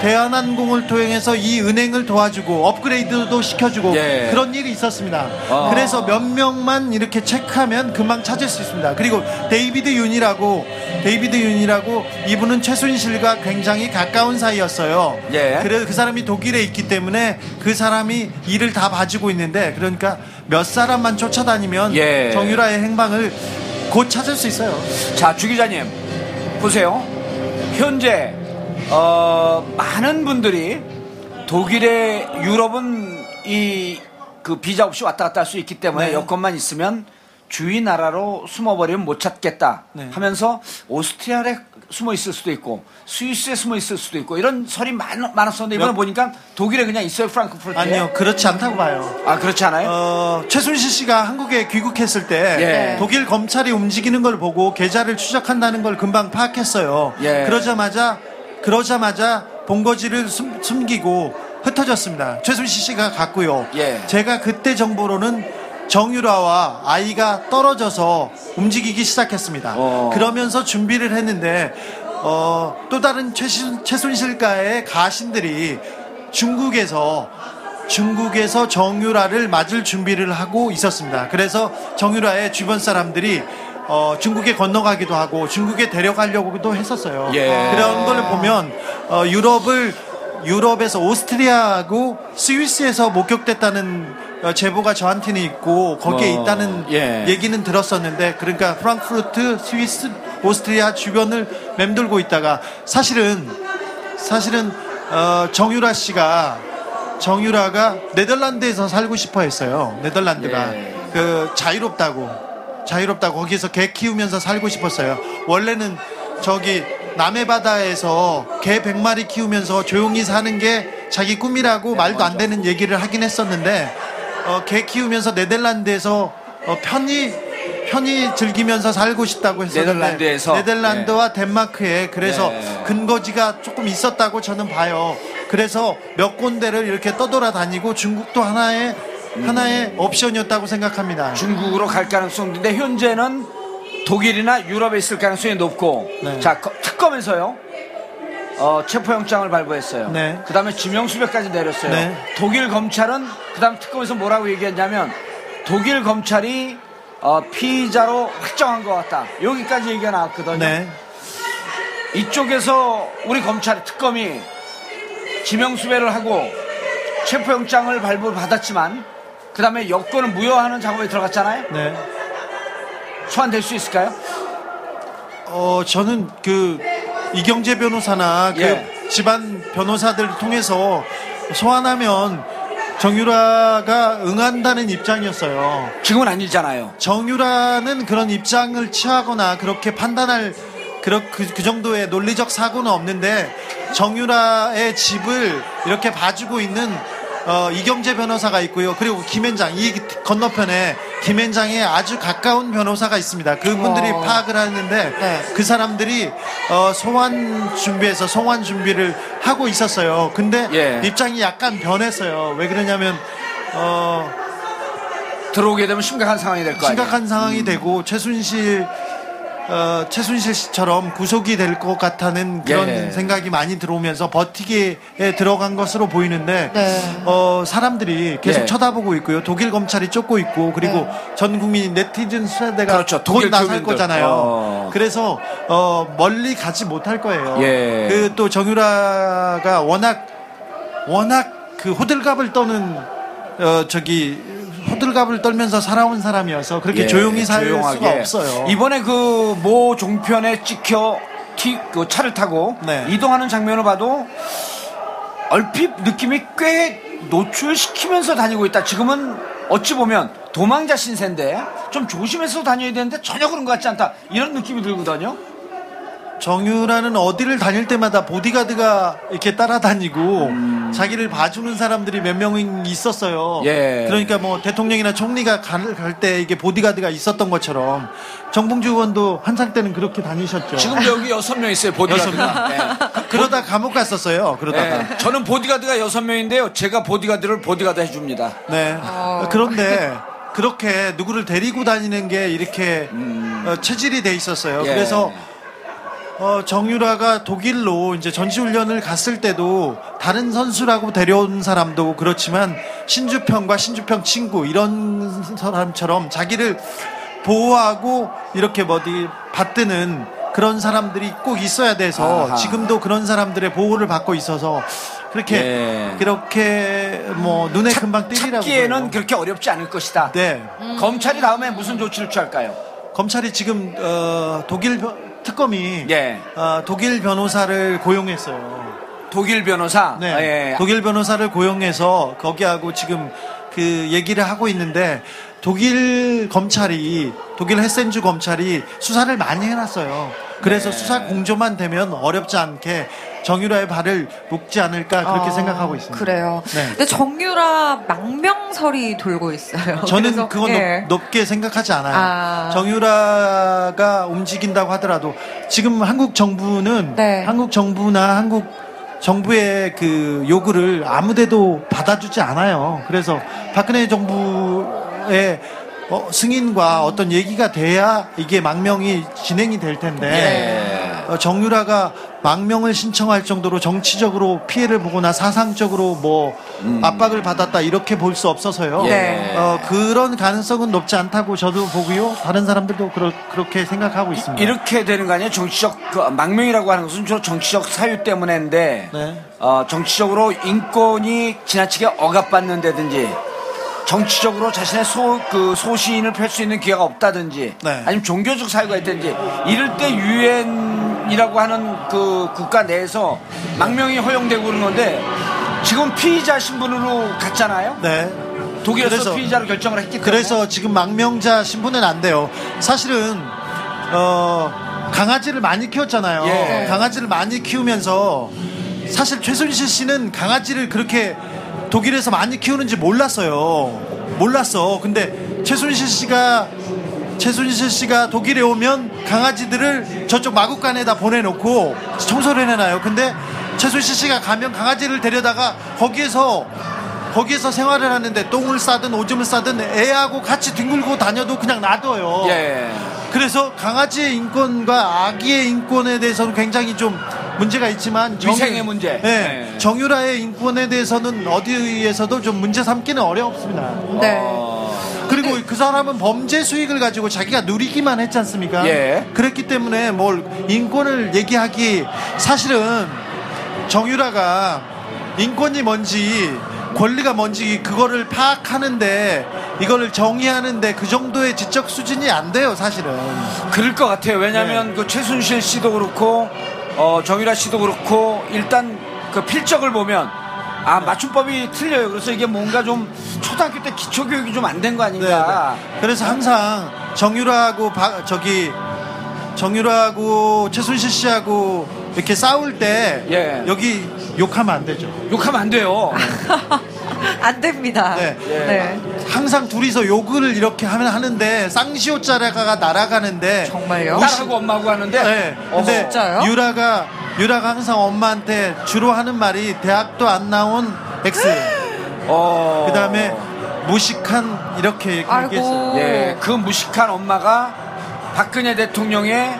대한항공을 통해서 이 은행을 도와주고 업그레이드도 시켜주고 예. 그런 일이 있었습니다. 아. 그래서 몇 명만 이렇게 체크하면 금방 찾을 수 있습니다. 그리고 데이비드 윤이라고 데이비드 윤이라고 이분은 최순실과 굉장히 가까운 사이였어요. 예. 그래 그 사람이 독일에 있기 때문에 그 사람이 일을 다 봐주고 있는데 그러니까 몇 사람만 쫓아다니면 예. 정유라의 행방을 곧 찾을 수 있어요. 자, 주 기자님 보세요. 현재 어, 많은 분들이 독일에 유럽은 이 그 비자 없이 왔다 갔다 할 수 있기 때문에 네. 여권만 있으면 주위 나라로 숨어버리면 못 찾겠다 네. 하면서 오스트리아에 숨어 있을 수도 있고 스위스에 숨어 있을 수도 있고 이런 설이 많, 많았었는데 이번에 몇- 보니까 독일에 그냥 있어요 프랑크푸르트에 아니요 그렇지 않다고 봐요. 아 그렇지 않아요? 어, 최순실 씨가 한국에 귀국했을 때 예. 독일 검찰이 움직이는 걸 보고 계좌를 추적한다는 걸 금방 파악했어요. 예. 그러자마자 그러자마자 본거지를 숨, 숨기고 흩어졌습니다. 최순실 씨가 갔고요. 예. 제가 그때 정보로는 정유라와 아이가 떨어져서 움직이기 시작했습니다. 어. 그러면서 준비를 했는데 어, 또 다른 최신, 최순실가의 가신들이 중국에서 중국에서 정유라를 맞을 준비를 하고 있었습니다. 그래서 정유라의 주변 사람들이 어, 중국에 건너가기도 하고 중국에 데려가려고도 했었어요. 예. 그런 걸 보면 어, 유럽을 유럽에서 오스트리아하고 스위스에서 목격됐다는 어, 제보가 저한테는 있고 거기에 어, 있다는 예. 얘기는 들었었는데 그러니까 프랑크푸르트, 스위스, 오스트리아 주변을 맴돌고 있다가 사실은 사실은 어, 정유라 씨가 정유라가 네덜란드에서 살고 싶어 했어요. 네덜란드가 예. 그 자유롭다고 자유롭다고 거기서 개 키우면서 살고 싶었어요. 원래는 저기 남해 바다에서 개 100마리 키우면서 조용히 사는 게 자기 꿈이라고 말도 안 되는 얘기를 하긴 했었는데 어, 개 키우면서 네덜란드에서 어, 편히 편히 즐기면서 살고 싶다고 했었는데 네덜란드에서? 네덜란드와 덴마크에 그래서 네. 근거지가 조금 있었다고 저는 봐요. 그래서 몇 군데를 이렇게 떠돌아다니고 중국도 하나의 하나의 옵션이었다고 생각합니다. 중국으로 갈 가능성인데 현재는 독일이나 유럽에 있을 가능성이 높고 네. 자 거- 특검에서요 어, 체포영장을 발부했어요. 네. 그 다음에 지명수배까지 내렸어요. 네. 독일 검찰은 그 다음 특검에서 뭐라고 얘기했냐면 독일 검찰이 어, 피의자로 확정한 것 같다. 여기까지 얘기가 나왔거든요. 네. 이쪽에서 우리 검찰 특검이 지명수배를 하고 체포영장을 발부받았지만 그 다음에 여권을 무효하는 작업에 들어갔잖아요. 네. 소환될 수 있을까요? 어, 저는 그 이경재 변호사나 그 예. 집안 변호사들을 통해서 소환하면 정유라가 응한다는 입장이었어요. 지금은 아니잖아요. 정유라는 그런 입장을 취하거나 그렇게 판단할 그런 그, 그 정도의 논리적 사고는 없는데 정유라의 집을 이렇게 봐주고 있는 어, 이경재 변호사가 있고요. 그리고 김현장 이 건너편에 김현장에 아주 가까운 변호사가 있습니다. 그분들이 어. 파악을 하는데 네. 그 사람들이 어, 소환 준비해서 송환 준비를 하고 있었어요. 근데 예. 입장이 약간 변했어요. 왜 그러냐면 어, 들어오게 되면 심각한 상황이 될거 아니에요. 심각한 상황이 되고 최순실 어, 최순실 씨처럼 구속이 될 것 같다는 그런 예. 생각이 많이 들어오면서 버티기에 들어간 것으로 보이는데 네. 어, 사람들이 계속 예. 쳐다보고 있고요. 독일 검찰이 쫓고 있고 그리고 전 국민이 네티즌 수사대가 그렇죠. 곧 독일 나설. 거잖아요. 어. 그래서 어, 멀리 가지 못할 거예요. 예. 그또 정유라가 워낙 워낙 그 호들갑을 떠는 어 저기 호들갑을 떨면서 살아온 사람이어서 그렇게 예, 조용히 살 조용하게. 수가 없어요. 이번에 그 모 종편에 찍혀 티, 그 차를 타고 네. 이동하는 장면을 봐도 얼핏 느낌이 꽤 노출시키면서 다니고 있다. 지금은 어찌 보면 도망자 신세인데 좀 조심해서 다녀야 되는데 전혀 그런 것 같지 않다. 이런 느낌이 들거든요. 정유라는 어디를 다닐 때마다 보디가드가 이렇게 따라다니고 자기를 봐주는 사람들이 몇 명 있었어요. 음. 예. 그러니까 뭐 대통령이나 총리가 갈 때 이게 보디가드가 있었던 것처럼 정봉주 의원도 한창 때는 그렇게 다니셨죠. 지금도 여기 여섯 명 있어요, 보디가드가. 네. 그 러다 감옥 갔었어요. 그러다가. 네. 저는 보디가드가 여섯 명인데요. 제가 보디가드를 보디가드 해줍니다. 네. 그런데 그렇게 누구를 데리고 다니는 게 이렇게 어, 체질이 돼 있었어요. 음. 예. 그래서 어, 정유라가 독일로 이제 전시훈련을 갔을 때도 다른 선수라고 데려온 사람도 그렇지만 신주평과 신주평 친구 이런 사람처럼 자기를 보호하고 이렇게 뭐 어디 받드는 그런 사람들이 꼭 있어야 돼서 아하. 지금도 그런 사람들의 보호를 받고 있어서 그렇게 예. 그렇게 뭐 눈에 금방 띄리라고 찾기에는. 그렇게 어렵지 않을 것이다. 네 검찰이 다음에 무슨 조치를 취할까요? 검찰이 지금 어, 독일 변- 특검이 예. 어, 독일 변호사를 고용했어요. 독일 변호사. 네. 아, 예. 독일 변호사를 고용해서 거기하고 지금 그 얘기를 하고 있는데 독일 검찰이 독일 헤센주 검찰이 수사를 많이 해놨어요. 그래서 네. 수사 공조만 되면 어렵지 않게 정유라의 발을 묶지 않을까 그렇게 아, 생각하고 있습니다. 그래요. 네. 근데 정유라 망명설이 돌고 있어요. 저는 그래서, 그건 예. 높, 높게 생각하지 않아요. 아. 정유라가 움직인다고 하더라도 지금 한국 정부는 네. 한국 정부나 한국 정부의 그 요구를 아무데도 받아주지 않아요. 그래서 박근혜 정부의 어, 승인과 어떤 얘기가 돼야 이게 망명이 진행이 될 텐데 예. 어, 정유라가 망명을 신청할 정도로 정치적으로 피해를 보거나 사상적으로 뭐 압박을 받았다 이렇게 볼 수 없어서요. 네. 어, 그런 가능성은 높지 않다고 저도 보고요. 다른 사람들도 그렇, 그렇게 생각하고 있습니다. 이 렇게 되는 거 아니에요? 정치적 그 망명이라고 하는 것은 주로 정치적 사유 때문인데 네. 어, 정치적으로 인권이 지나치게 억압받는다든지 정치적으로 자신의 소, 그 소신을 펼 수 있는 기회가 없다든지 네. 아니면 종교적 사유가 있든지 이럴 때 유엔 이라고 하는 그 국가 내에서 망명이 허용되고 그러는 건데 지금 피의자 신분으로 갔잖아요. 네. 독일에서 피의자로 결정을 했기 때문에 그래서 지금 망명자 신분은 안 돼요. 사실은 어, 강아지를 많이 키웠잖아요. 예. 강아지를 많이 키우면서 사실 최순실 씨는 강아지를 그렇게 독일에서 많이 키우는지 몰랐어요. 몰랐어. 근데 최순실 씨가 최순실 씨가 독일에 오면 강아지들을 저쪽 마국간에다 보내놓고 청소를 해놔요. 근데 최순실 씨가 가면 강아지를 데려다가 거기에서 거기에서 생활을 하는데 똥을 싸든 오줌을 싸든 애하고 같이 뒹굴고 다녀도 그냥 놔둬요. 예. 그래서 강아지의 인권과 아기의 인권에 대해서는 굉장히 좀 문제가 있지만 정- 위생의 문제. 네, 네. 정유라의 인권에 대해서는 어디에서도 좀 문제 삼기는 어렵습니다. 네. 그리고 그 사람은 범죄 수익을 가지고 자기가 누리기만 했지 않습니까? 예. 그랬기 때문에 뭘 인권을 얘기하기 사실은 정유라가 인권이 뭔지 권리가 뭔지 그거를 파악하는데 이거를 정의하는데 그 정도의 지적 수준이 안 돼요 사실은 그럴 것 같아요. 왜냐하면 그 최순실 씨도 그렇고 어, 정유라 씨도 그렇고 일단 그 필적을 보면 아 맞춤법이 틀려요. 그래서 이게 뭔가 좀 초등학교 때 기초 교육이 좀 안 된 거 아닌가. 네, 그래서 항상 정유라하고 바- 저기 정유라하고 최순실 씨하고 이렇게 싸울 때 예. 여기 욕하면 안 되죠. 욕하면 안 돼요. 안 됩니다. 네. 네. 항상 둘이서 욕을 이렇게 하면 하는데 쌍시옷 자라가 날아가는데 정말요? 딸하고 엄마하고 하는데 네. 근데 진짜요? 유라가 유라가 항상 엄마한테 주로 하는 말이 대학도 안 나온 X. 어. 그다음에 무식한 이렇게 아이고. 얘기했어요. 예, 그 무식한 엄마가 박근혜 대통령의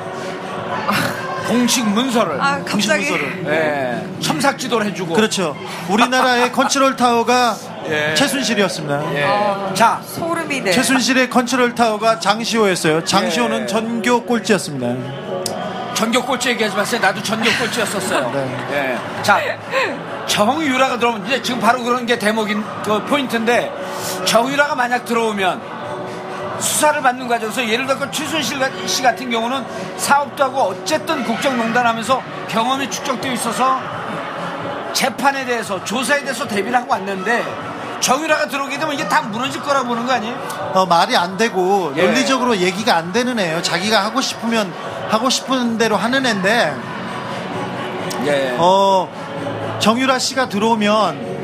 공식 문서를 아, 공식 갑자기. 문서를 예, 첨삭지도를 해주고 그렇죠. 우리나라의 컨트롤 타워가 예. 최순실이었습니다. 예. 자 소름이 네. 최순실의 컨트롤 타워가 장시호였어요. 장시호는 예. 전교 꼴찌였습니다. 전교 꼴찌 얘기하지 마세요. 나도 전교 꼴찌였었어요. 네. 예. 자, 정유라가 들어오면 이제 지금 바로 그런 게 대목인 그 포인트인데 정유라가 만약 들어오면 수사를 받는 과정에서 예를 들어 최순실 씨 같은 경우는 사업도 하고 어쨌든 국정농단하면서 경험이 축적되어 있어서 재판에 대해서 조사에 대해서 대비를 하고 왔는데 정유라가 들어오게 되면 이게 다 무너질 거라고 보는 거 아니에요? 어, 말이 안 되고 예. 논리적으로 얘기가 안 되는 애예요. 자기가 하고 싶으면 하고 싶은 대로 하는 애인데 예. 어, 정유라 씨가 들어오면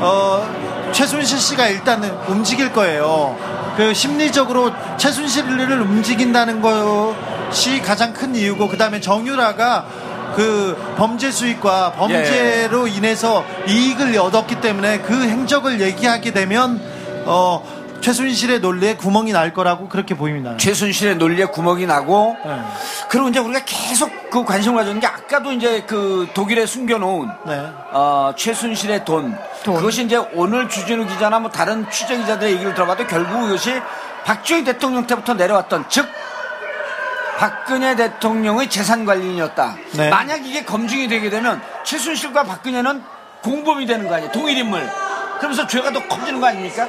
어, 최순실 씨가 일단은 움직일 거예요. 그 심리적으로 최순실을 움직인다는 것이 가장 큰 이유고 그 다음에 정유라가 그 범죄 수익과 범죄로 인해서 이익을 얻었기 때문에 그 행적을 얘기하게 되면 어, 최순실의 논리에 구멍이 날 거라고 그렇게 보입니다. 최순실의 논리에 구멍이 나고 네. 그리고 이제 우리가 계속 그 관심을 가졌는 게 아까도 이제 그 독일에 숨겨놓은 네. 어, 최순실의 돈. 돈. 그것이 이제 오늘 주진우 기자나 뭐 다른 취재 기자들의 얘기를 들어봐도 결국 이것이 박정희 대통령 때부터 내려왔던 즉 박근혜 대통령의 재산 관리인이었다. 네. 만약 이게 검증이 되게 되면 최순실과 박근혜는 공범이 되는 거 아니에요. 동일 인물. 그러면서 죄가 더 커지는 거 아닙니까?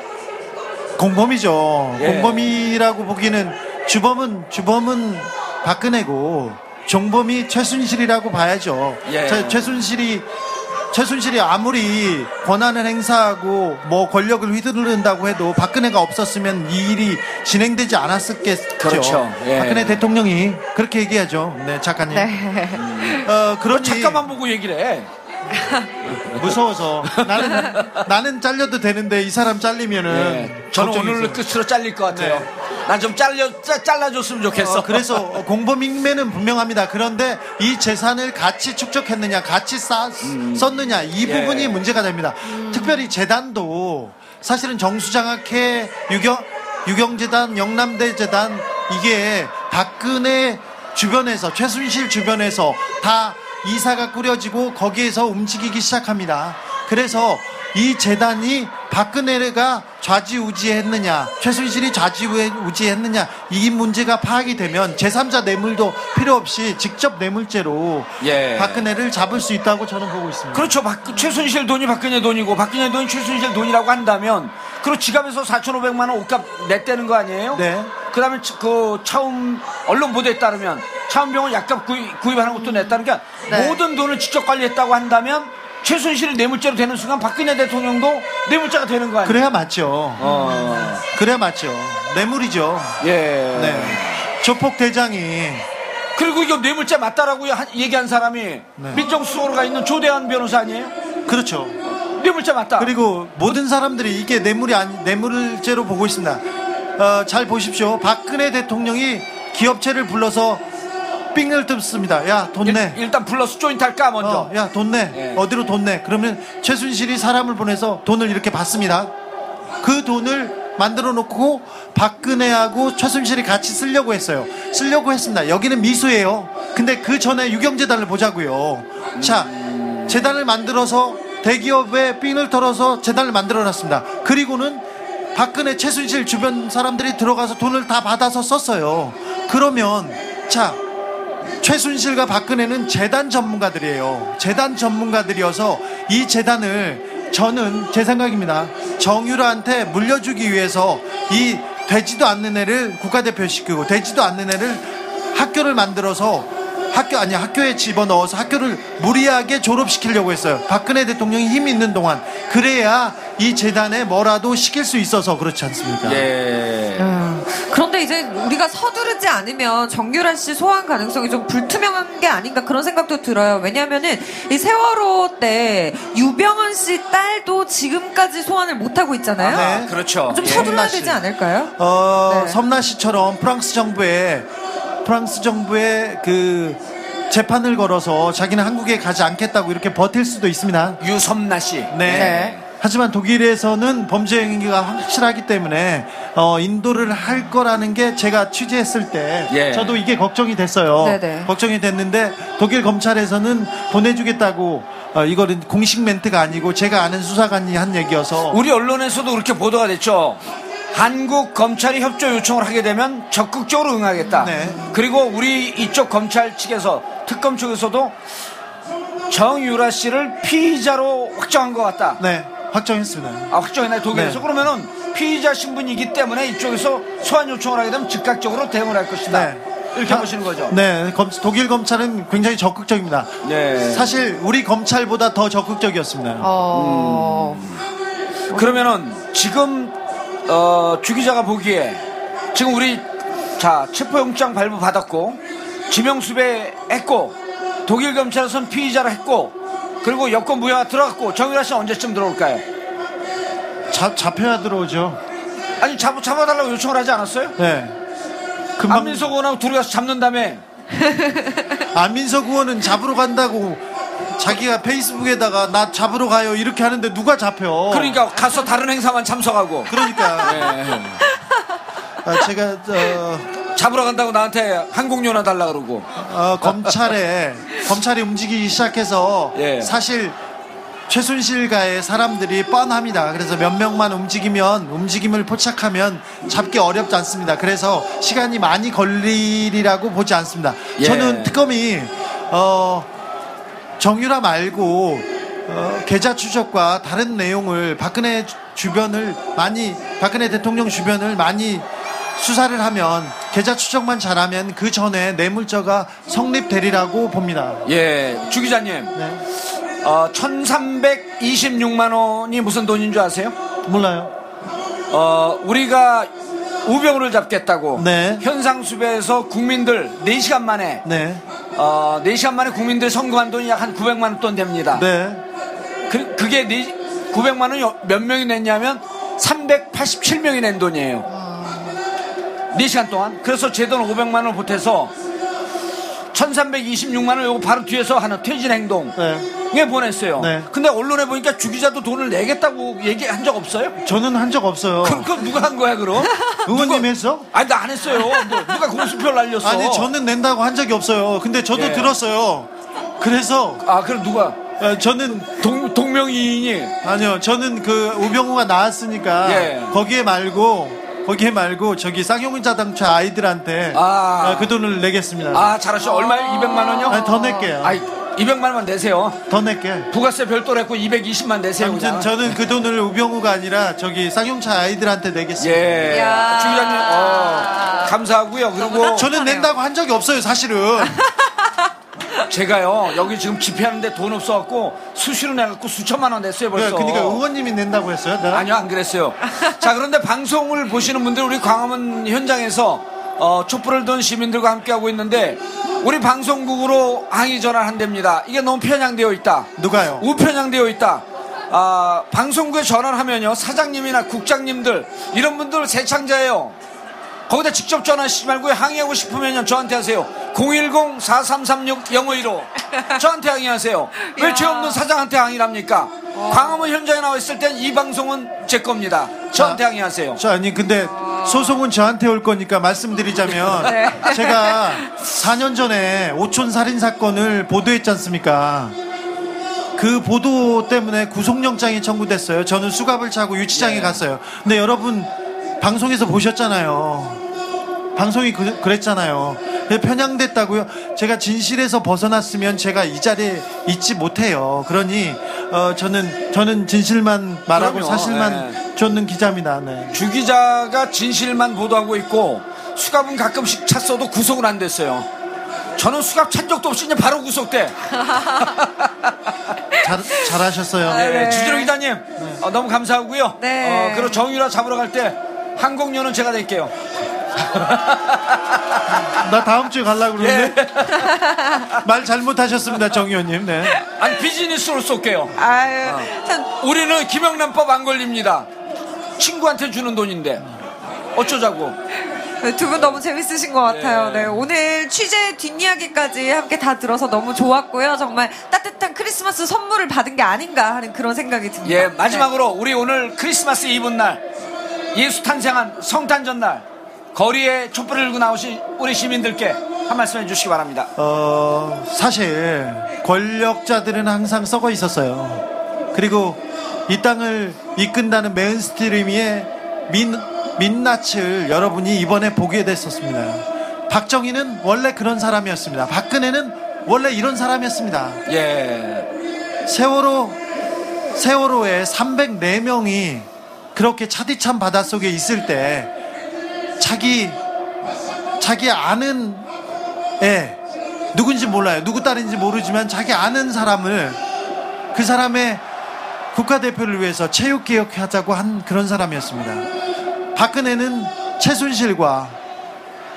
공범이죠. 예. 공범이라고 보기는 주범은 주범은 박근혜고 종범이 최순실이라고 봐야죠. 예. 최, 최순실이 최순실이 아무리 권한을 행사하고 뭐 권력을 휘두른다고 해도 박근혜가 없었으면 이 일이 진행되지 않았었겠죠. 그렇죠. 예. 박근혜 대통령이 그렇게 얘기하죠. 네, 작가님. 네. 어, 그러니 잠깐만 보고 얘기를 해. 무서워서 나는 나는 잘려도 되는데 이 사람 잘리면은 네. 저는. 오늘 끝으로 잘릴 것 같아요. 네. 난 좀 잘려 짜- 잘라줬으면 좋겠어. 어, 그래서 공범인매는 분명합니다. 그런데 이 재산을 같이 축적했느냐, 같이 쌓, 썼느냐 이 예. 부분이 문제가 됩니다. 특별히 재단도 사실은 정수장학회 유경 유경재단, 영남대 재단 이게 박근혜 주변에서 최순실 주변에서 다 이사가 꾸려지고 거기에서 움직이기 시작합니다. 그래서 이 재단이 박근혜가 좌지우지했느냐, 최순실이 좌지우지했느냐, 이 문제가 파악이 되면 제3자 뇌물도 필요 없이 직접 뇌물죄로 예. 박근혜를 잡을 수 있다고 저는 보고 있습니다. 그렇죠. 박- 최순실 돈이 박근혜 돈이고 박근혜 돈이 최순실 돈이라고 한다면 그리고 지갑에서 4,500만 원 옷값 냈다는 거 아니에요? 네. 그다음에 차- 그 차움 언론 보도에 따르면 차움병원 약값 구입, 구입 하는 것도 냈다는 게 네. 모든 돈을 직접 관리했다고 한다면 최순실이 뇌물죄로 되는 순간 박근혜 대통령도 뇌물자가 되는 거 아니에요? 그래야 맞죠. 어. 그래야 맞죠. 뇌물이죠. 예. 네. 조폭 대장이 그리고 이거 뇌물죄 맞다라고 한- 얘기한 사람이 네. 민정수석으로 가 있는 조대한 변호사 아니에요? 그렇죠. 뇌물죄 맞다. 그리고 모든 사람들이 이게 뇌물이 아니 뇌물죄로 보고 있습니다. 어, 잘 보십시오. 박근혜 대통령이 기업체를 불러서 삥을 뜯습니다. 야, 돈 내. 일, 단 불러서 조인트 할까 먼저. 어, 야, 돈 내. 예. 어디로 돈 내. 그러면 최순실이 사람을 보내서 돈을 이렇게 받습니다. 그 돈을 만들어 놓고 박근혜하고 최순실이 같이 쓰려고 했어요. 쓰려고 했습니다. 여기는 미수예요. 근데 그 전에 유경재단을 보자고요. 자, 재단을 만들어서 대기업에 삥을 털어서 재단을 만들어 놨습니다. 그리고는 박근혜 최순실 주변 사람들이 들어가서 돈을 다 받아서 썼어요. 그러면 자, 최순실과 박근혜는 재단 전문가들이에요. 재단 전문가들이어서 이 재단을 저는 제 생각입니다. 정유라한테 물려주기 위해서 이 되지도 않는 애를 국가대표 시키고 되지도 않는 애를 학교를 만들어서 학교 아니 학교에 집어넣어서 학교를 무리하게 졸업시키려고 했어요. 박근혜 대통령이 힘 있는 동안 그래야 이 재단에 뭐라도 시킬 수 있어서 그렇지 않습니까? 예. 음, 그런데 이제 우리가 서두르지 않으면 정유란 씨 소환 가능성이 좀 불투명한 게 아닌가 그런 생각도 들어요. 왜냐하면은 이 세월호 때 유병헌 씨 딸도 지금까지 소환을 못 하고 있잖아요. 아, 네. 그렇죠. 좀 예. 서둘러야. 되지 않을까요? 어, 네. 섬나 씨처럼 프랑스 정부에 프랑스 정부에 그 재판을 걸어서 자기는 한국에 가지 않겠다고 이렇게 버틸 수도 있습니다. 유섬나 씨. 네. 네. 하지만 독일에서는 범죄 행위가 확실하기 때문에 어, 인도를 할 거라는 게 제가 취재했을 때 예. 저도 이게 걱정이 됐어요. 네네. 걱정이 됐는데 독일 검찰에서는 보내주겠다고 어, 이거는 공식 멘트가 아니고 제가 아는 수사관이 한 얘기여서 우리 언론에서도 그렇게 보도가 됐죠. 한국 검찰이 협조 요청을 하게 되면 적극적으로 응하겠다. 네. 그리고 우리 이쪽 검찰 측에서 특검 쪽에서도 정유라 씨를 피의자로 확정한 것 같다. 네 확정했습니다. 아, 확정했나요? 독일에서? 네. 그러면은 피의자 신분이기 때문에 이쪽에서 소환 요청을 하게 되면 즉각적으로 대응을 할 것이다. 네. 이렇게 하- 보시는 거죠. 네, 검- 독일 검찰은 굉장히 적극적입니다. 네. 사실 우리 검찰보다 더 적극적이었습니다. 어, 그러면은 지금 어, 주 기자가 보기에 지금 우리 자 체포영장 발부 받았고 지명수배 했고 독일 검찰에서는 피의자를 했고 그리고 여권 무효가 들어갔고 정유라 씨는 언제쯤 들어올까요? 잡, 잡혀야 들어오죠. 아니 잡, 잡아달라고 요청을 하지 않았어요? 네. 금방 안민석 의원하고 둘이 가서 잡는 다음에 안민석 의원은 잡으러 간다고 자기가 페이스북에다가 나 잡으러 가요 이렇게 하는데 누가 잡혀? 그러니까 가서 다른 행사만 참석하고 그러니까 네. 아, 제가 어, 잡으러 간다고 나한테 항공료나 달라 그러고 어, 검찰에 검찰이 움직이기 시작해서 예. 사실 최순실가의 사람들이 뻔합니다. 그래서 몇 명만 움직이면 움직임을 포착하면 잡기 어렵지 않습니다. 그래서 시간이 많이 걸리리라고 보지 않습니다. 예. 저는 특검이 어, 정유라 말고 어, 계좌 추적과 다른 내용을 박근혜 주- 주변을 많이 박근혜 대통령 주변을 많이 수사를 하면 계좌 추적만 잘하면 그 전에 뇌물죄가 성립되리라고 봅니다. 예, 주 기자님 네. 어, 1326만 원이 무슨 돈인 줄 아세요? 몰라요. 어, 우리가 우병우를 잡겠다고 네. 현상수배에서 국민들 4시간 만에 네. 어, 4시간 만에 국민들 선거한 돈이 약 한 900만 원 돈 됩니다. 네. 그, 그게 네, 900만 원이 몇 명이 냈냐면 387명이 낸 돈이에요. 4시간 동안. 그래서 제 돈 500만 원을 보태서 1326만 원 요거 바로 뒤에서 하는 퇴진 행동. 네. 에 보냈어요. 네. 근데 언론에 보니까 주기자도 돈을 내겠다고 얘기한 적 없어요? 저는 한 적 없어요. 그럼 그건 누가 한 거야 그럼? 의원님 누가- 했어? 아니 나 안 했어요. 뭐, 누가 공수표를 날렸어? 아니 저는 낸다고 한 적이 없어요. 근데 저도 예. 들었어요. 그래서 아 그럼 누가 어, 저는 동, 동명이인이 아니요. 저는 그 우병우가 나왔으니까 예. 거기에 말고 거기에 말고 저기 쌍용훈 자동차 아이들한테 아. 어, 그 돈을 내겠습니다. 아 잘하셔 얼마에 200만 원요? 아니, 더 낼게요. 아이 200만 원만 내세요. 더 낼게. 부가세 별도로 했고 220만 내세요. 아무튼 그냥. 저는 그 돈을 우병우가 아니라 저기 쌍용차 아이들한테 내겠습니다. 예. 야. 주 기자님 어, 감사하고요. 그리고 저는 낸다고 한 적이 없어요, 사실은. 제가요 여기 지금 집회하는데 돈 없어갖고 수시로 내갖고 수천만 원 냈어요 네, 벌써. 그러니까 의원님이 낸다고 했어요. 내가? 아니요 안 그랬어요. 자 그런데 방송을 보시는 분들 우리 광화문 현장에서 어, 촛불을 든 시민들과 함께하고 있는데 우리 방송국으로 항의 전화를 한답니다. 이게 너무 편향되어 있다. 누가요? 우편향되어 있다. 아, 방송국에 전화를 하면요 사장님이나 국장님들 이런 분들 새창자예요. 거기다 직접 전화하시지 말고 항의하고 싶으면 저한테 하세요. 010-4336-0515 저한테 항의하세요. 왜 죄 없는 사장한테 항의를 합니까? 광화문 현장에 나와 있을 땐 이 방송은 제 겁니다. 저한테 자, 항의하세요. 저 아니 근데 소송은 저한테 올 거니까 말씀드리자면 네. 제가 4년 전에 오촌 살인 사건을 보도했지 않습니까? 그 보도 때문에 구속영장이 청구됐어요. 저는 수갑을 차고 유치장에 예. 갔어요. 근데 여러분 방송에서 보셨잖아요. 방송이 그, 그랬잖아요. 그래서 편향됐다고요. 제가 진실에서 벗어났으면 제가 이 자리에 있지 못해요. 그러니 어, 저는 저는 진실만 말하고 그럼요. 사실만 네. 쫓는 기자입니다. 네. 주 기자가 진실만 보도하고 있고 수갑은 가끔씩 찼어도 구속은 안 됐어요. 저는 수갑 찬 적도 없이 그냥 바로 구속돼. 잘, 잘하셨어요. 네, 네. 주진호 기자님 어, 너무 감사하고요. 네. 어, 그리고 정유라 잡으러 갈 때 항공료는 제가 낼게요. 나 다음 주에 가려고 그러는데 예. 말 잘못하셨습니다, 정 의원님. 네. 아니 비즈니스로 쏠게요. 아유, 참, 우리는 김영란법 안 걸립니다. 친구한테 주는 돈인데 어쩌자고. 두 분 너무 재밌으신 것 같아요. 네. 네. 오늘 취재 뒷이야기까지 함께 다 들어서 너무 좋았고요. 정말 따뜻한 크리스마스 선물을 받은 게 아닌가 하는 그런 생각이 듭니다. 예, 마지막으로 우리 오늘 크리스마스 이브 날 예수 탄생한 성탄 전날 거리에 촛불을 들고 나오신 우리 시민들께 한 말씀 해주시기 바랍니다. 어, 사실 권력자들은 항상 썩어 있었어요. 그리고 이 땅을 이끈다는 메인스트리미의 민, 민낯을 여러분이 이번에 보게 됐었습니다. 박정희는 원래 그런 사람이었습니다. 박근혜는 원래 이런 사람이었습니다. 예, 세월호 세월호에 304명이 그렇게 차디찬 바닷속에 있을 때 자기 자기 아는 애 누군지 몰라요. 누구 딸인지 모르지만 자기 아는 사람을 그 사람의 국가대표를 위해서 체육개혁하자고 한 그런 사람이었습니다. 박근혜는 최순실과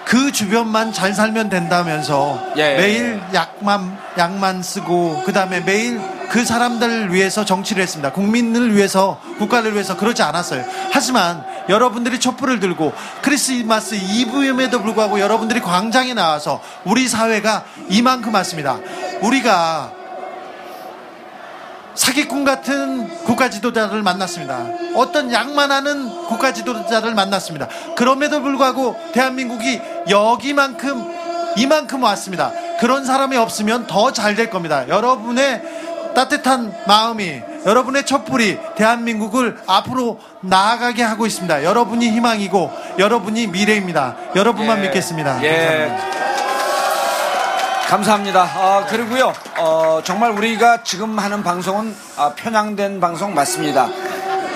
그 주변만 잘 살면 된다면서 예. 매일 약만 약만 쓰고 그 다음에 매일 그 사람들을 위해서 정치를 했습니다. 국민을 위해서 국가를 위해서 그러지 않았어요. 하지만 여러분들이 촛불을 들고 크리스마스 이브임에도 불구하고 여러분들이 광장에 나와서 우리 사회가 이만큼 왔습니다. 우리가 사기꾼 같은 국가 지도자를 만났습니다. 어떤 양만하는 국가 지도자를 만났습니다. 그럼에도 불구하고 대한민국이 여기만큼 이만큼 왔습니다. 그런 사람이 없으면 더 잘 될 겁니다. 여러분의 따뜻한 마음이 여러분의 촛불이 대한민국을 앞으로 나아가게 하고 있습니다. 여러분이 희망이고 여러분이 미래입니다. 여러분만 예. 믿겠습니다. 예. 감사합니다. 감사합니다. 아, 그리고요, 어, 정말 우리가 지금 하는 방송은 아, 편향된 방송 맞습니다.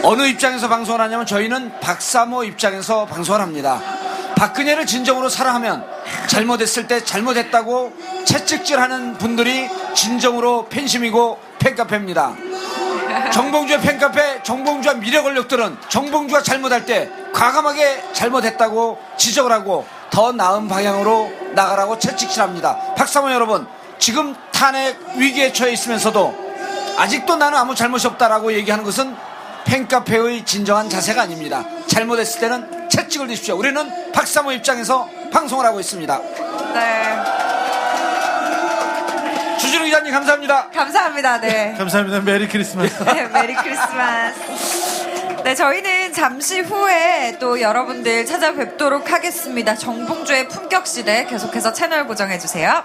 어느 입장에서 방송을 하냐면 저희는 박사모 입장에서 방송을 합니다. 박근혜를 진정으로 사랑하면 잘못했을 때 잘못했다고 채찍질하는 분들이 진정으로 팬심이고 팬카페입니다. 정봉주의 팬카페 정봉주와 미래 권력들은 정봉주가 잘못할 때 과감하게 잘못했다고 지적을 하고 더 나은 방향으로 나가라고 채찍질합니다. 박사모 여러분, 지금 탄핵 위기에 처해 있으면서도 아직도 나는 아무 잘못이 없다라고 얘기하는 것은 팬카페의 진정한 자세가 아닙니다. 잘못했을 때는 채찍을 드십시오. 우리는 박사모 입장에서 방송을 하고 있습니다. 네. 주진우 기자님 감사합니다. 감사합니다. 네. 감사합니다. Merry Christmas. 네, Merry Christmas. 네, 저희는 잠시 후에 또 여러분들 찾아뵙도록 하겠습니다. 정봉주의 품격시대 계속해서 채널 고정해주세요.